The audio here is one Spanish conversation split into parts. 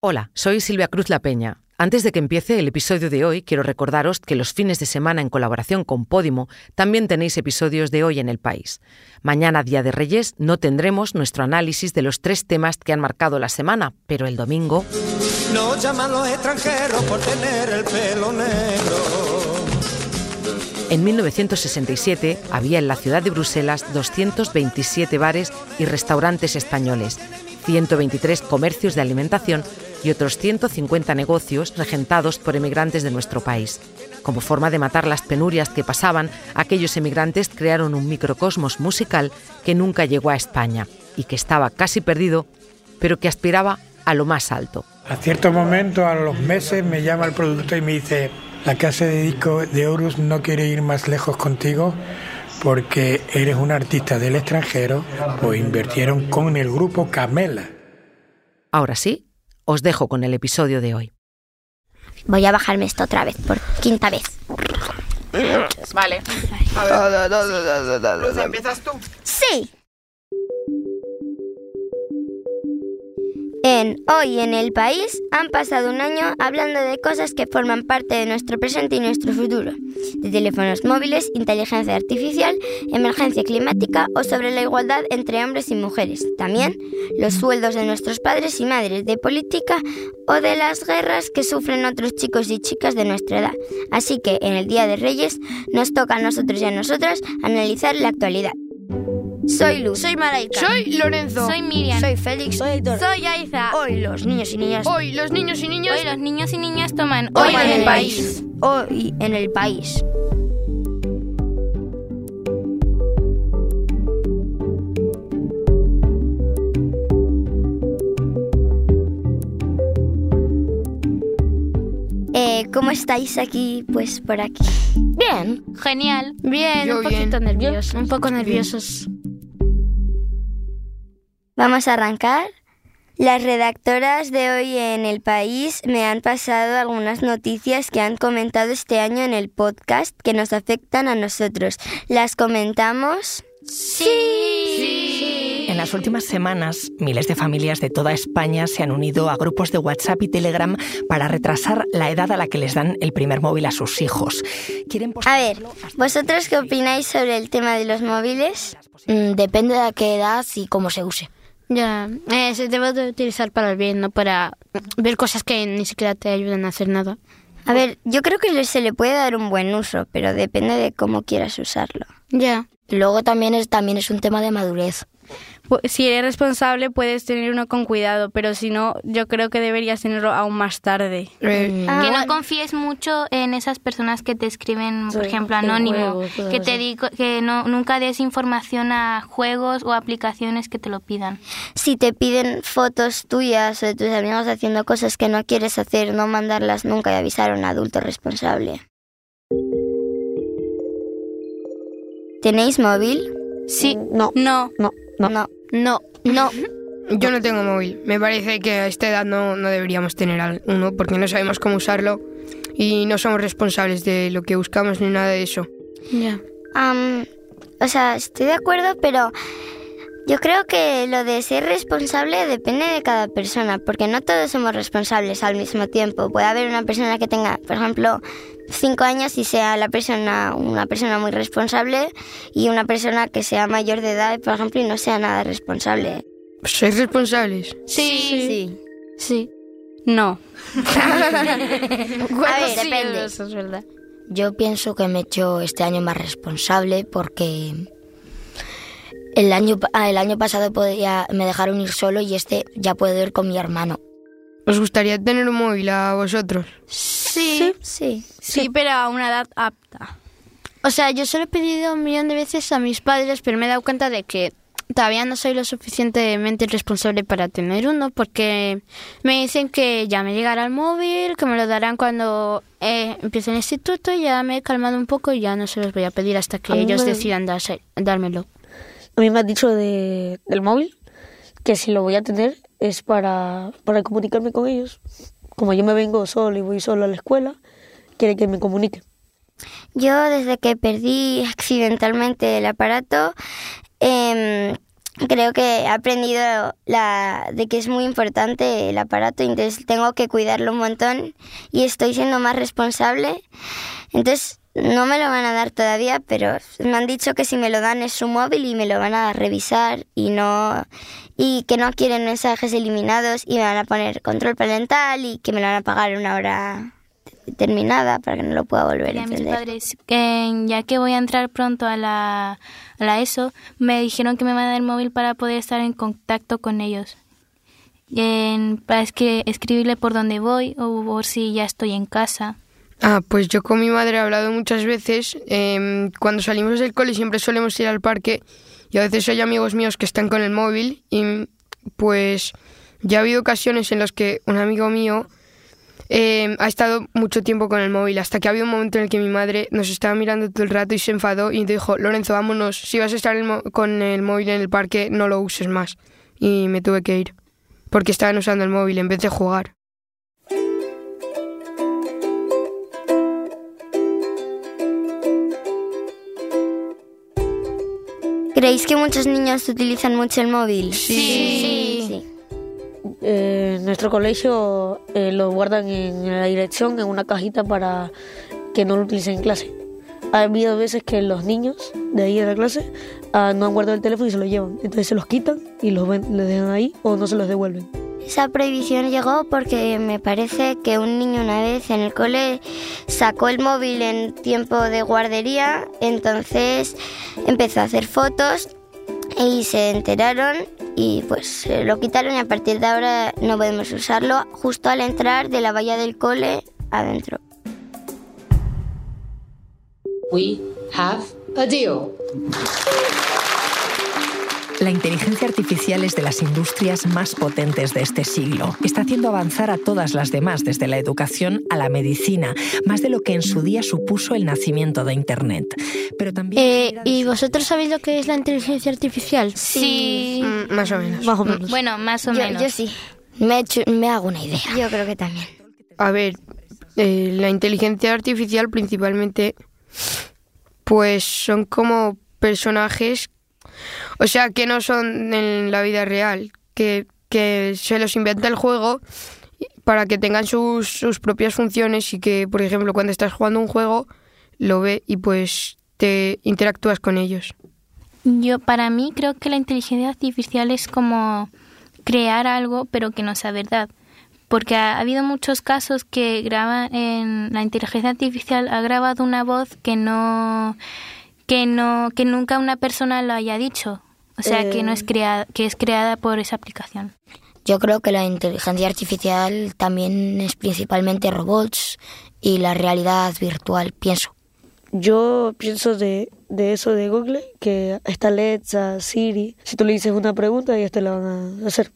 Hola, soy Silvia Cruz La Peña. Antes de que empiece el episodio de hoy, quiero recordaros que los fines de semana en colaboración con Podimo también tenéis episodios de hoy en el país. Mañana, Día de Reyes, no tendremos nuestro análisis de los tres temas que han marcado la semana, pero el domingo... No llaman los extranjeros por tener el pelo negro. En 1967 había en la ciudad de Bruselas 227 bares y restaurantes españoles, 123 comercios de alimentación y otros 150 negocios regentados por emigrantes de nuestro país. Como forma de matar las penurias que pasaban, aquellos emigrantes crearon un microcosmos musical que nunca llegó a España y que estaba casi perdido, pero que aspiraba a lo más alto. A cierto momento, a los meses, me llama el productor y me dice, la casa de disco de Horus no quiere ir más lejos contigo porque eres un artista del extranjero, pues invirtieron con el grupo Camela. Ahora sí, os dejo con el episodio de hoy. Voy a bajarme esto otra vez, por quinta vez. Vale. A ver. ¿empiezas tú? Sí. En Hoy en el País han pasado un año hablando de cosas que forman parte de nuestro presente y nuestro futuro, de teléfonos móviles, inteligencia artificial, emergencia climática o sobre la igualdad entre hombres y mujeres. También los sueldos de nuestros padres y madres, de política o de las guerras que sufren otros chicos y chicas de nuestra edad. Así que en el Día de Reyes nos toca a nosotros y a nosotras analizar la actualidad. Soy Luz. Soy Maraika. Soy Lorenzo. Soy Miriam. Soy Félix. Soy. Soy Aiza. Hoy los niños y niñas. Hoy los niños y niñas. Hoy los niños y niñas toman Hoy en el país. Hoy en el país. Eh, ¿Cómo estáis aquí? Pues por aquí. Bien, genial. Bien, Yo un poquito bien. nerviosos. Un poco nerviosos. Vamos a arrancar. Las redactoras de hoy en el país me han pasado algunas noticias que han comentado este año en el podcast que nos afectan a nosotros. ¿Las comentamos? Sí. En las últimas semanas, miles de familias de toda España se han unido a grupos de WhatsApp y Telegram para retrasar la edad a la que les dan el primer móvil a sus hijos. Quieren A ver, ¿vosotros qué opináis sobre el tema de los móviles? Mm, depende de a qué edad y cómo se use. Ya, eh, se debe de utilizar para el bien, no para ver cosas que ni siquiera te ayudan a hacer nada. A ver, yo creo que se le puede dar un buen uso, pero depende de cómo quieras usarlo. Ya. Luego también es, también es un tema de madurez. Si eres responsable puedes tener uno con cuidado, pero si no, yo creo que deberías tenerlo aún más tarde. Eh, Ah, que no bueno. confíes mucho en esas personas que te escriben, por Sí, ejemplo, anónimo, que te digo que no nunca des información a juegos o aplicaciones que te lo pidan. Si te piden fotos tuyas o de tus amigos haciendo cosas que no quieres hacer, no mandarlas nunca y avisar a un adulto responsable. ¿Tenéis móvil? Sí. no, No. no. No. No. No. Yo no tengo móvil. Me parece que a esta edad no, no deberíamos tener uno porque no sabemos cómo usarlo y no somos responsables de lo que buscamos ni nada de eso. Ya. Am, o sea, estoy de acuerdo, pero yo creo que lo de ser responsable depende de cada persona, porque no todos somos responsables al mismo tiempo. Puede haber una persona que tenga, por ejemplo, cinco años y sea la persona una persona muy responsable y una persona que sea mayor de edad, por ejemplo, y no sea nada responsable. ¿Sois responsables? Sí. Sí. Sí. No. A ver, Sí, depende. Eso es verdad. Yo pienso que me he hecho este año más responsable porque el año, ah, el año pasado podía, me dejaron ir solo y este ya puedo ir con mi hermano. ¿Os gustaría tener un móvil a vosotros? Sí. Sí. Sí, pero a una edad apta. O sea, yo solo he pedido un millón de veces a mis padres, pero me he dado cuenta de que todavía no soy lo suficientemente responsable para tener uno, porque me dicen que ya me llegará el móvil, que me lo darán cuando eh, empiece el instituto, y ya me he calmado un poco y ya no se los voy a pedir hasta que A mí ellos me- decidan darse- dármelo. A mí me han dicho de, del móvil que si lo voy a tener es para, para comunicarme con ellos. Como yo me vengo solo y voy solo a la escuela, quiere que me comunique. Yo desde que perdí accidentalmente el aparato, em, creo que he aprendido la, de que es muy importante el aparato, entonces tengo que cuidarlo un montón y estoy siendo más responsable. Entonces no me lo van a dar todavía, pero me han dicho que si me lo dan es su móvil y me lo van a revisar y no y que no quieren mensajes eliminados y me van a poner control parental y que me lo van a pagar una hora determinada para que no lo pueda volver a mis encender. padres, que ya que voy a entrar pronto a la, a la ESO, me dijeron que me van a dar el móvil para poder estar en contacto con ellos. En- para escribirle por dónde voy o por si ya estoy en casa. Ah, pues yo con mi madre he hablado muchas veces. em, cuando salimos del cole siempre solemos ir al parque y a veces hay amigos míos que están con el móvil y pues ya ha habido ocasiones en las que un amigo mío em, ha estado mucho tiempo con el móvil hasta que ha habido un momento en el que mi madre nos estaba mirando todo el rato y se enfadó y dijo, Lorenzo, vámonos, si vas a estar con el móvil en el parque no lo uses más. Y me tuve que ir porque estaban usando el móvil en vez de jugar. ¿Creéis que muchos niños utilizan mucho el móvil? Sí. Sí. Eh, en nuestro colegio eh, lo guardan en la dirección, en una cajita para que no lo utilicen en clase. Ha habido veces que los niños de ahí de la clase ah, no han guardado el teléfono y se lo llevan. Entonces se los quitan y los ven- los dejan ahí o no se los devuelven. Esa prohibición llegó porque me parece que un niño una vez en el cole sacó el móvil en tiempo de guardería, entonces empezó a hacer fotos y se enteraron y pues se lo quitaron y a partir de ahora no podemos usarlo justo al entrar de la valla del cole adentro. We have a deal. La inteligencia artificial es de las industrias más potentes de este siglo. Está haciendo avanzar a todas las demás, desde la educación a la medicina, más de lo que en su día supuso el nacimiento de Internet. Pero también... Eh, ¿Y vosotros sabéis lo que es la inteligencia artificial? Sí. Mm, más o menos. Más o menos. Bueno, más o Yo, menos. yo sí, Me, he hecho- me hago una idea. yo creo que también. A ver, eh, la inteligencia artificial principalmente, pues son como personajes, o sea, que no son en la vida real, que, que se los inventa el juego para que tengan sus, sus propias funciones y que, por ejemplo, cuando estás jugando un juego, lo ve y pues te interactúas con ellos. Yo, para mí, creo que la inteligencia artificial es como crear algo, pero que no sea verdad. Porque ha, ha habido muchos casos que graban en la inteligencia artificial ha grabado una voz que no que no que nunca una persona lo haya dicho. O sea, que no es creada que es creada por esa aplicación. Yo creo que la inteligencia artificial también es principalmente robots y la realidad virtual, pienso. Yo pienso de, de eso de Google, que está Alexa, Siri. Si tú le dices una pregunta, ellos te la van a hacer.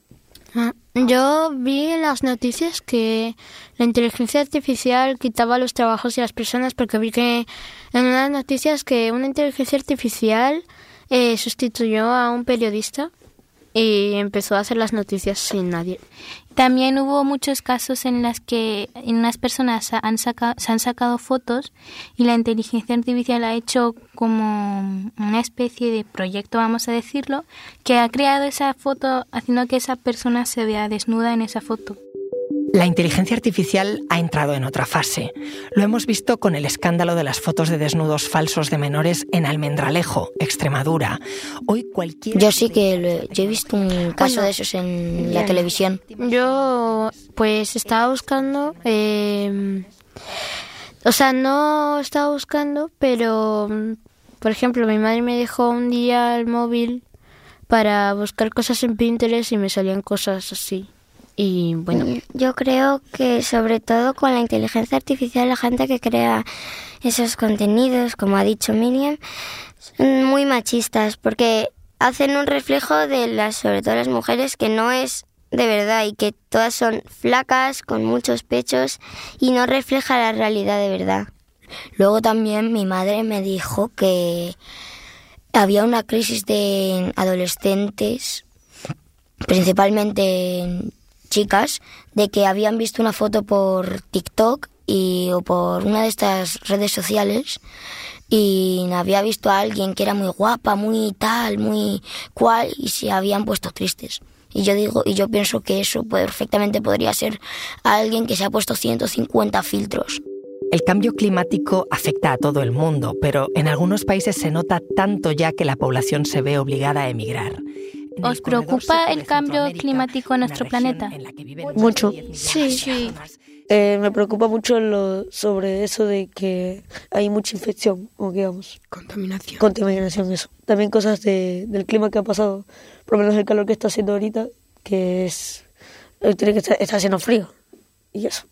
Ah, Yo vi en las noticias que la inteligencia artificial quitaba los trabajos y las personas porque vi que en unas noticias que una inteligencia artificial eh, sustituyó a un periodista y empezó a hacer las noticias sin nadie. También hubo muchos casos en las que en unas personas han saca- se han sacado fotos y la inteligencia artificial ha hecho como una especie de proyecto, vamos a decirlo, que ha creado esa foto haciendo que esa persona se vea desnuda en esa foto. La inteligencia artificial ha entrado en otra fase. Lo hemos visto con el escándalo de las fotos de desnudos falsos de menores en Almendralejo, Extremadura. Hoy cualquier... Yo sí que lo- yo he visto un caso Bueno, de esos en la televisión. Yo pues estaba buscando, eh, o sea, no estaba buscando, pero por ejemplo mi madre me dejó un día el móvil para buscar cosas en Pinterest y me salían cosas así. Y bueno, Yo creo que sobre todo con la inteligencia artificial la gente que crea esos contenidos, como ha dicho Miriam, son muy machistas porque hacen un reflejo de las, sobre todo las mujeres, que no es de verdad y que todas son flacas, con muchos pechos y no refleja la realidad de verdad. Luego también mi madre me dijo que había una crisis de adolescentes, principalmente en chicas, de que habían visto una foto por TikTok y o por una de estas redes sociales y había visto a alguien que era muy guapa, muy tal, muy cual y se habían puesto tristes. Y yo digo, y yo pienso que eso perfectamente podría ser alguien que se ha puesto 150 filtros. El cambio climático afecta a todo el mundo, pero en algunos países se nota tanto ya que la población se ve obligada a emigrar. ¿Os preocupa el cambio climático en nuestro planeta? Mucho. Sí, sí. Eh, me preocupa mucho lo, sobre eso de que hay mucha infección, o digamos. Contaminación. Contaminación, eso. También cosas de, del clima que ha pasado, por lo menos el calor que está haciendo ahorita, que es. eh, Tiene que estar, está haciendo frío. Y eso.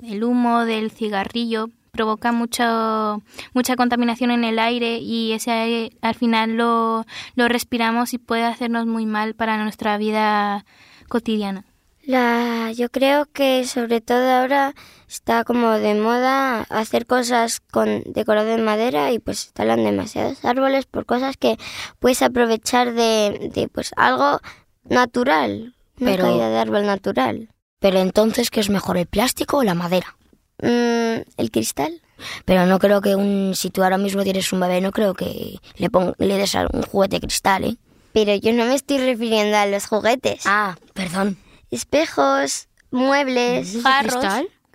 El humo del cigarrillo provoca mucho, mucha contaminación en el aire y ese aire al final lo, lo respiramos y puede hacernos muy mal para nuestra vida cotidiana. La, yo creo que sobre todo ahora está como de moda hacer cosas con decorado en madera y pues talan demasiados árboles por cosas que puedes aprovechar de, de pues algo natural, una Pero- caída de árbol natural. Pero entonces, ¿qué es mejor, el plástico o la madera? Mm, el cristal. Pero no creo que un, si tú ahora mismo tienes un bebé, no creo que le, pon- le des un juguete de cristal, ¿eh? Pero yo no me estoy refiriendo a los juguetes. Ah, perdón. Espejos, muebles. Jarros,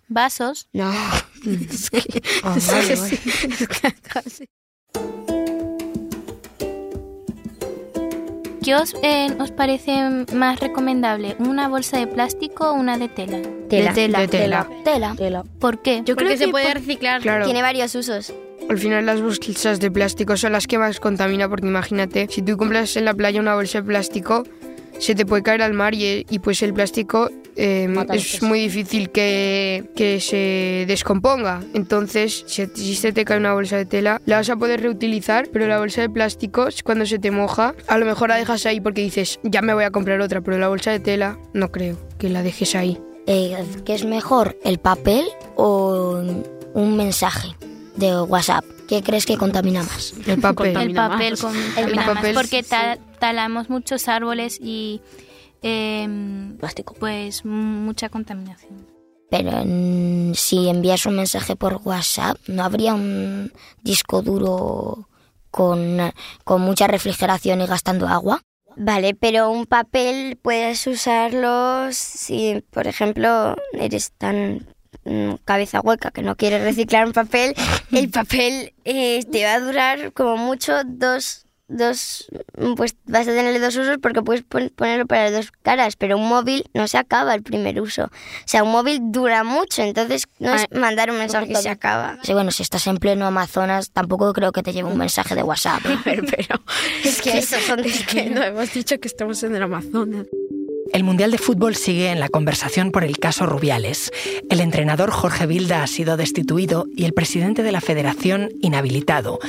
vasos. No. Vale, vale. ¿Qué os, eh, os parece más recomendable? ¿Una bolsa de plástico o una de tela? Tela. De tela. Tela. Tela. ¿Por qué? Yo creo que se puede por- reciclar. Claro. Tiene varios usos. Al final las bolsas de plástico son las que más contamina porque imagínate, si tú compras en la playa una bolsa de plástico, se te puede caer al mar y, y pues el plástico eh, Mata es muy difícil que, que se descomponga. Entonces, si, si se te cae una bolsa de tela, la vas a poder reutilizar, pero la bolsa de plástico, cuando se te moja, a lo mejor la dejas ahí porque dices, ya me voy a comprar otra, pero la bolsa de tela no creo que la dejes ahí. Eh, ¿Qué es mejor, el papel o un mensaje de WhatsApp? ¿Qué crees que contamina más? El papel. El papel más. contamina más, papel porque ta- talamos muchos árboles y em, Plástico. pues mucha contaminación. Pero mm, si envías un mensaje por WhatsApp, ¿no habría un disco duro con, con mucha refrigeración y gastando agua? Vale, pero un papel puedes usarlo si, por ejemplo, eres tan mm, cabeza hueca que no quieres reciclar un papel. El papel eh, te va a durar como mucho dos, dos, pues vas a tenerle dos usos porque puedes pon- ponerlo para las dos caras, pero un móvil no se acaba el primer uso. O sea, un móvil dura mucho, entonces no es mandar un mensaje y se acaba. Sí, bueno, si estás en pleno Amazonas, tampoco creo que te lleve un mensaje de WhatsApp. ¿eh? Pero, pero Es que eso son es que no hemos dicho que estamos en el Amazonas. El Mundial de Fútbol sigue en la conversación por el caso Rubiales. El entrenador Jorge Vilda ha sido destituido y el presidente de la federación inhabilitado.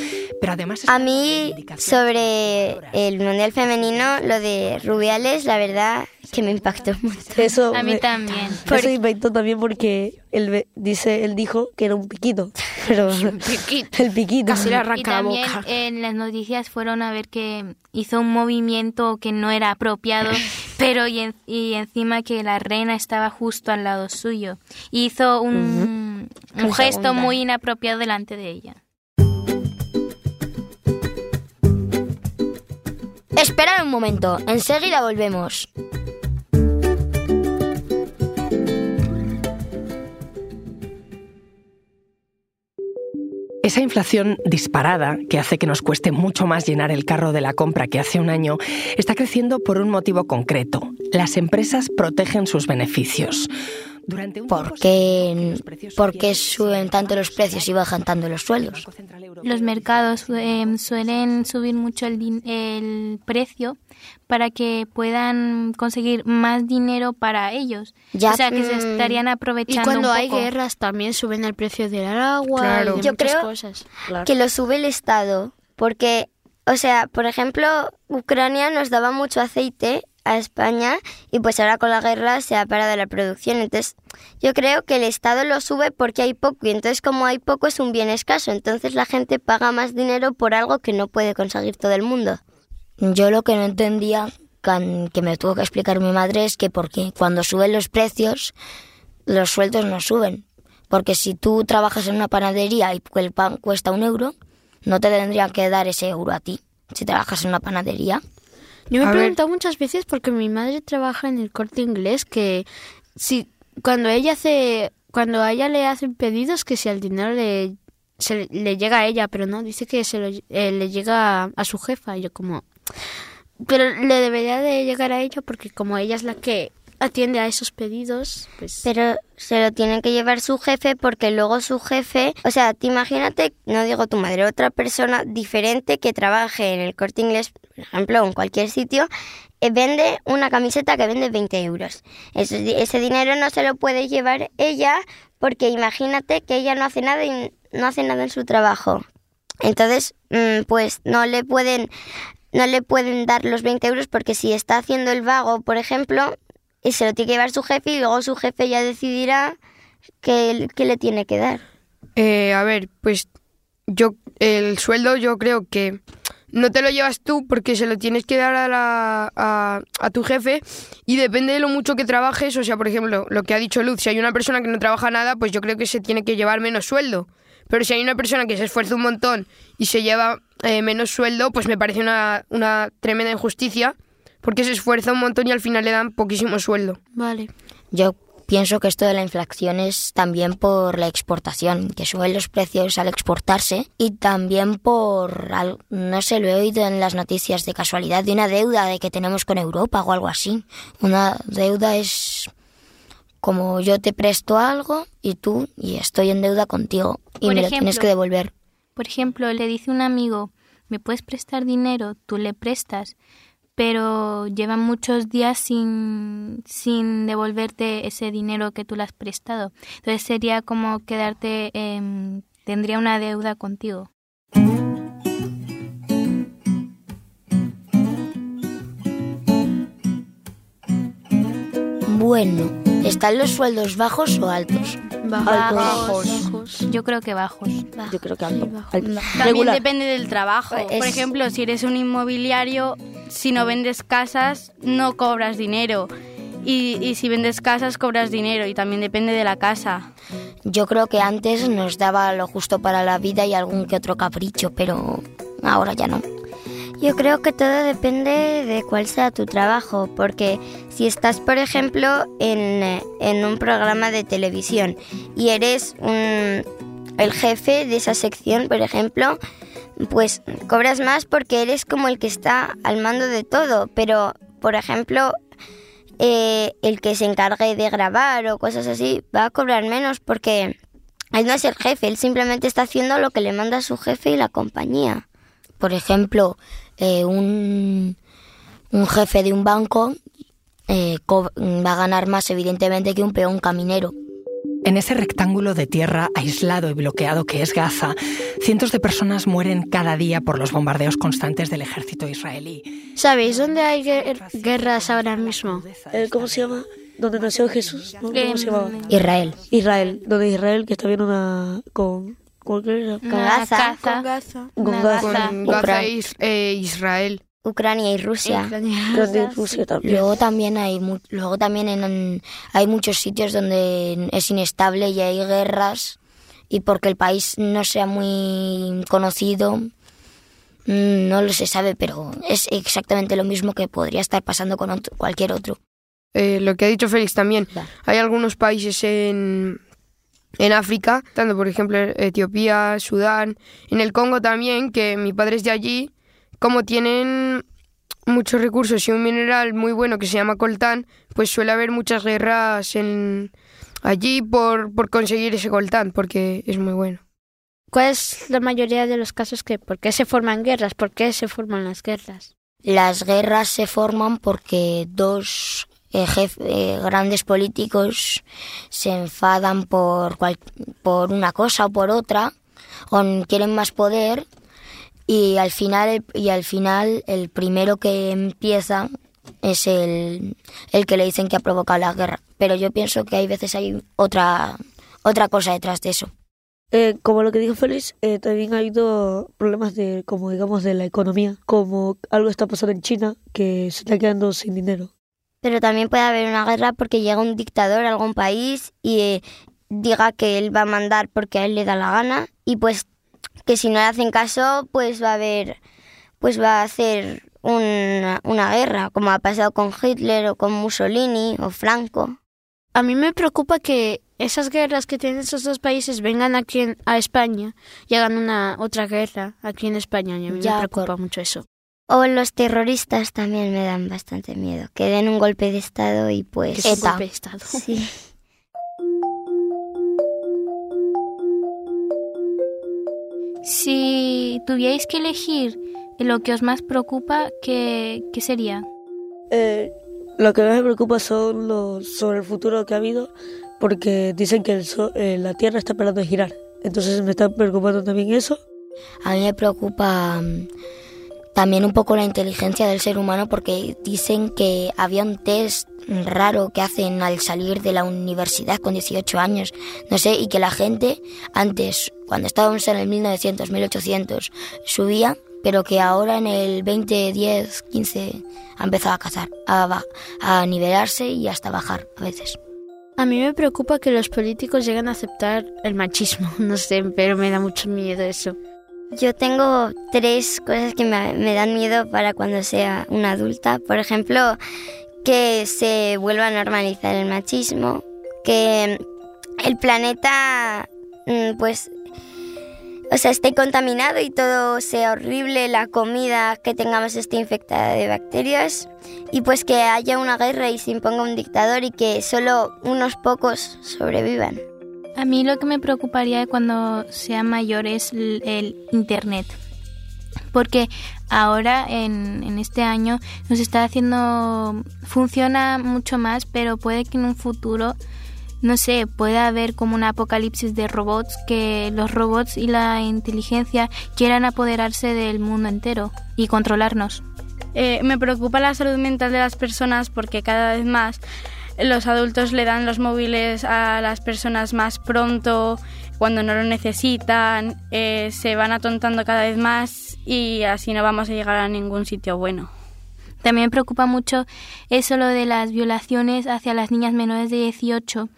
Pero además... A mí, sobre el Mundial Femenino, lo de Rubiales, la verdad que me impactó mucho. Eso A mí me- también. Eso inventó también porque él dice, él dijo que era un piquito, pero el piquito. Casi le Y arranca la también boca. en las noticias fueron a ver que hizo un movimiento que no era apropiado, pero y, en- y encima que la reina estaba justo al lado suyo. Y hizo un, un Con gesto segunda. muy inapropiado delante de ella. Esperad un momento, enseguida volvemos. Esa inflación disparada, que hace que nos cueste mucho más llenar el carro de la compra que hace un año, está creciendo por un motivo concreto. Las empresas protegen sus beneficios. Durante un ¿Por qué, por suben tanto los precios y bajan tanto los sueldos? Los mercados eh, suelen subir mucho el, precio para que puedan conseguir más dinero para ellos. Ya, o sea, que se mm, estarían Y aprovechando cuando un hay guerras también suben el precio del agua Claro. y de Yo muchas creo- cosas. que lo sube el Estado, porque, o sea, por ejemplo, Ucrania nos daba mucho aceite a España y pues ahora con la guerra se ha parado la producción. Entonces, yo creo que el Estado lo sube porque hay poco y entonces como hay poco es un bien escaso. Entonces la gente paga más dinero por algo que no puede conseguir todo el mundo. Yo lo que no entendía, que me tuvo que explicar mi madre, es que porque cuando suben los precios, los sueldos no suben. Porque si tú trabajas en una panadería y el pan cuesta un euro, no te tendrían que dar ese euro a ti si trabajas en una panadería. Yo me he ver. preguntado muchas veces porque mi madre trabaja en el corte inglés que si cuando ella hace cuando a ella le hacen pedidos que si el dinero le se le llega a ella, pero no, dice que se lo, eh, le llega a, a su jefa y yo como pero le debería de llegar a ella porque como ella es la que atiende a esos pedidos, pues Pero se lo tiene que llevar su jefe porque luego su jefe, o sea, te imagínate, no digo tu madre, otra persona diferente que trabaje en el corte inglés, por ejemplo, o en cualquier sitio, eh, vende una camiseta que vende 20 euros. Ese, ese dinero no se lo puede llevar ella porque imagínate que ella no hace nada y no hace nada en su trabajo. Entonces, mm, pues no le pueden no le pueden dar los 20 euros porque si está haciendo el vago, por ejemplo, y se lo tiene que llevar su jefe y luego su jefe ya decidirá qué, qué le tiene que dar. Eh, a ver, pues yo el sueldo yo creo que no te lo llevas tú porque se lo tienes que dar a, la- a, tu jefe y depende de lo mucho que trabajes. O sea, por ejemplo, lo que ha dicho Luz, si hay una persona que no trabaja nada, pues yo creo que se tiene que llevar menos sueldo. Pero si hay una persona que se esfuerza un montón y se lleva eh, menos sueldo, pues me parece una, una tremenda injusticia porque se esfuerza un montón y al final le dan poquísimo sueldo. vale. Yo pienso que esto de la inflación es también por la exportación, que suben los precios al exportarse y también por, al- no sé, lo he oído en las noticias de casualidad, de una deuda de que tenemos con Europa o algo así. Una deuda es como yo te presto algo y tú y estoy en deuda contigo y Por me lo tienes que devolver. Por ejemplo, le dice un amigo, ¿me puedes prestar dinero? Tú le prestas, pero llevan muchos días sin, sin devolverte ese dinero que tú le has prestado. Entonces sería como quedarte, em, tendría una deuda contigo. Bueno, ¿están los sueldos bajos o altos? Bajos. Yo creo que bajos. Yo creo que alto. alto. También Regular. depende del trabajo. Es- Por ejemplo, si eres un inmobiliario, si no vendes casas, no cobras dinero. Y, y si vendes casas, cobras dinero. Y también depende de la casa. Yo creo que antes nos daba lo justo para la vida y algún que otro capricho, pero ahora ya no. Yo creo que todo depende de cuál sea tu trabajo, porque si estás, por ejemplo, en, en un programa de televisión y eres un- el jefe de esa sección, por ejemplo, pues cobras más porque eres como el que está al mando de todo, pero, por ejemplo, eh, el que se encargue de grabar o cosas así va a cobrar menos porque él no es el jefe, él simplemente está haciendo lo que le manda su jefe y la compañía. Por ejemplo, eh, un, un jefe de un banco eh, va a ganar más evidentemente que un peón caminero. En ese rectángulo de tierra aislado y bloqueado que es Gaza, cientos de personas mueren cada día por los bombardeos constantes del ejército israelí. ¿Sabéis dónde hay guer- guerras ahora mismo? Eh, ¿Cómo se llama? ¿Dónde nació Jesús? ¿no? ¿Cómo se llamaba? Israel. Israel. Donde Israel que está viendo una... con... ¿Con Gaza, Con Gaza. Con Gaza. Gaza. Con Gaza Ucrania. e Is- e Israel. Ucrania y Rusia. También. Luego también hay mu- luego también en- hay muchos sitios donde es inestable y hay guerras y porque el país no sea muy conocido mm, no lo se sabe, pero es exactamente lo mismo que podría estar pasando con otro- cualquier otro. Eh, lo que ha dicho Félix también, hay algunos países en, en África, tanto por ejemplo Etiopía, Sudán, en el Congo también, que mi padre es de allí, como tienen muchos recursos y un mineral muy bueno que se llama coltán, pues suele haber muchas guerras en, allí por, por conseguir ese coltán, porque es muy bueno. ¿Cuál es la mayoría de los casos que por qué se forman guerras? ¿Por qué se forman las guerras? Las guerras se forman porque dos eh, jef- eh, grandes políticos se enfadan por, cual- por una cosa o por otra, o quieren más poder y al final y al final el primero que empieza es el, el que le dicen que ha provocado la guerra. Pero yo pienso que hay veces hay otra otra cosa detrás de eso. Eh, como lo que dijo Félix, eh, también ha habido problemas de, como digamos, de la economía, como algo está pasando en China, que se está quedando sin dinero. Pero también puede haber una guerra porque llega un dictador a algún país y, diga que él va a mandar porque a él le da la gana y pues que si no le hacen caso, pues va a haber, pues va a hacer una, una guerra, como ha pasado con Hitler o con Mussolini o Franco. A mí me preocupa que esas guerras que tienen esos dos países vengan aquí en- a España y hagan una otra guerra aquí en España. Y a mí Ya, me preocupa mucho eso. O los terroristas también me dan bastante miedo, que den un golpe de estado y pues... Un golpe de estado. Sí. Si tuvierais que elegir lo que os más preocupa, ¿qué, qué sería? Eh, lo que más me preocupa son los sobre el futuro que ha habido, porque dicen que el sol- eh, la Tierra está parando de girar. Entonces me está preocupando también eso. A mí me preocupa mm, también un poco la inteligencia del ser humano porque dicen que había un test raro que hacen al salir de la universidad con 18 años, no sé, y que la gente antes, cuando estábamos en el 1900, 1800, subía, pero que ahora en el 20, 10, 15 ha empezado a cazar, a, a nivelarse y hasta bajar a veces. A mí me preocupa que los políticos lleguen a aceptar el machismo. No sé, pero me da mucho miedo eso. Yo tengo tres cosas que me, dan miedo para cuando sea una adulta. Por ejemplo, que se vuelva a normalizar el machismo, que el planeta, mm, pues, o sea, esté contaminado y todo sea horrible, la comida que tengamos esté infectada de bacterias y pues que haya una guerra y se imponga un dictador y que solo unos pocos sobrevivan. A mí lo que me preocuparía cuando sea mayor es el, Internet. Porque ahora, en, en este año, nos está haciendo... Funciona mucho más, pero puede que en un futuro, no sé, pueda haber como un apocalipsis de robots, que los robots y la inteligencia quieran apoderarse del mundo entero y controlarnos. Eh, me preocupa la salud mental de las personas porque cada vez más los adultos le dan los móviles a las personas más pronto, cuando no lo necesitan, eh, se van atontando cada vez más y así no vamos a llegar a ningún sitio bueno. También me preocupa mucho eso lo de las violaciones hacia las niñas menores de 18,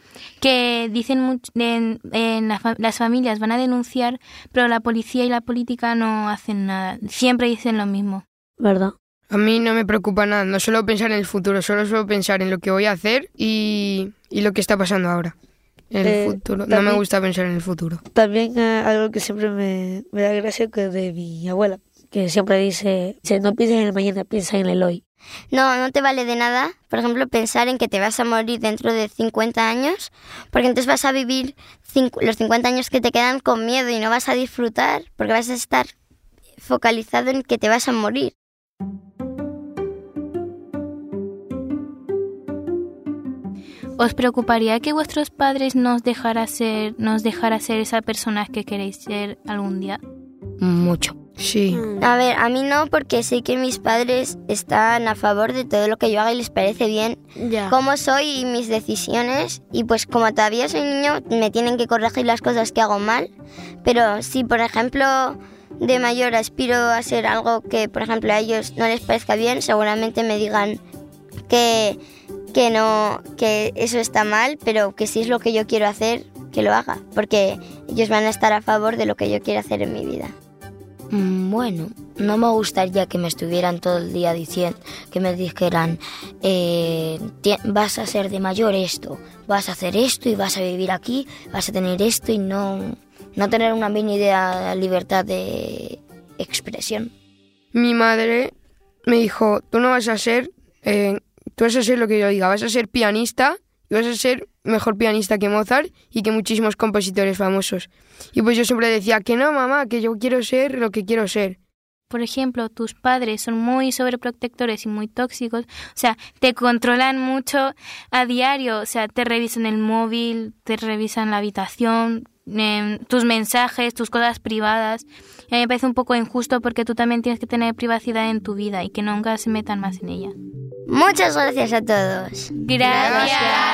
que dicen en, en la fa- las familias van a denunciar, pero la policía y la política no hacen nada. Siempre dicen lo mismo. ¿Verdad? A mí no me preocupa nada, no suelo pensar en el futuro, solo suelo pensar en lo que voy a hacer y, y lo que está pasando ahora. El Eh, futuro. No me gusta pensar en el futuro. También eh, algo que siempre me, me da gracia que de mi abuela, que siempre dice, dice, no pienses en el mañana, piensa en el hoy. No, no te vale de nada, por ejemplo, pensar en que te vas a morir dentro de 50 años, porque entonces vas a vivir los 50 años que te quedan con miedo y no vas a disfrutar, porque vas a estar focalizado en que te vas a morir. ¿Os preocuparía que vuestros padres nos dejara ser, nos dejara ser esa persona que queréis ser algún día? Mucho. Sí. A ver, a mí no, porque sé que mis padres están a favor de todo lo que yo haga y les parece bien Ya. cómo soy y mis decisiones. Y pues como todavía soy niño, me tienen que corregir las cosas que hago mal. Pero si, por ejemplo, de mayor aspiro a ser algo que, por ejemplo, a ellos no les parezca bien, seguramente me digan que, que no, que eso está mal, pero que si es lo que yo quiero hacer, que lo haga. Porque ellos van a estar a favor de lo que yo quiero hacer en mi vida. Mm, Bueno, no me gustaría que me estuvieran todo el día diciendo, que me dijeran, eh, "Ti- vas a ser de mayor esto, vas a hacer esto y vas a vivir aquí, vas a tener esto y no, no tener una mini idea libertad de expresión. Mi madre me dijo, tú no vas a ser, eh, tú vas a ser lo que yo diga, vas a ser pianista y vas a ser mejor pianista que Mozart y que muchísimos compositores famosos. Y pues yo siempre decía que no, mamá, que yo quiero ser lo que quiero ser. Por ejemplo, tus padres son muy sobreprotectores y muy tóxicos, o sea, te controlan mucho a diario, o sea, te revisan el móvil, te revisan la habitación, tus mensajes, tus cosas privadas. Y a mí me parece un poco injusto porque tú también tienes que tener privacidad en tu vida y que nunca se metan más en ella. Muchas gracias a todos. Gracias.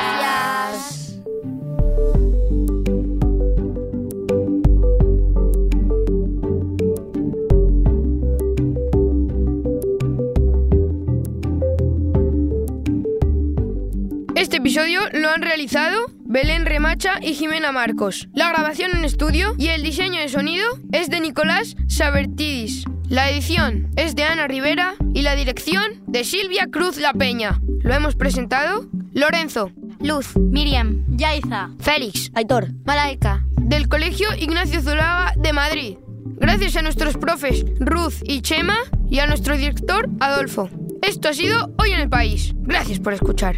Este episodio lo han realizado Belén Remacha y Jimena Marcos. La grabación en estudio y el diseño de sonido es de Nicolás Sabertidis. La edición es de Ana Rivera y la dirección de Silvia Cruz La Peña. Lo hemos presentado Lorenzo, Luz, Miriam, Yaiza, Félix, Aitor, Malaika, del Colegio Ignacio Zulaga de Madrid. Gracias a nuestros profes Ruth y Chema y a nuestro director Adolfo. Esto ha sido Hoy en el País. Gracias por escuchar.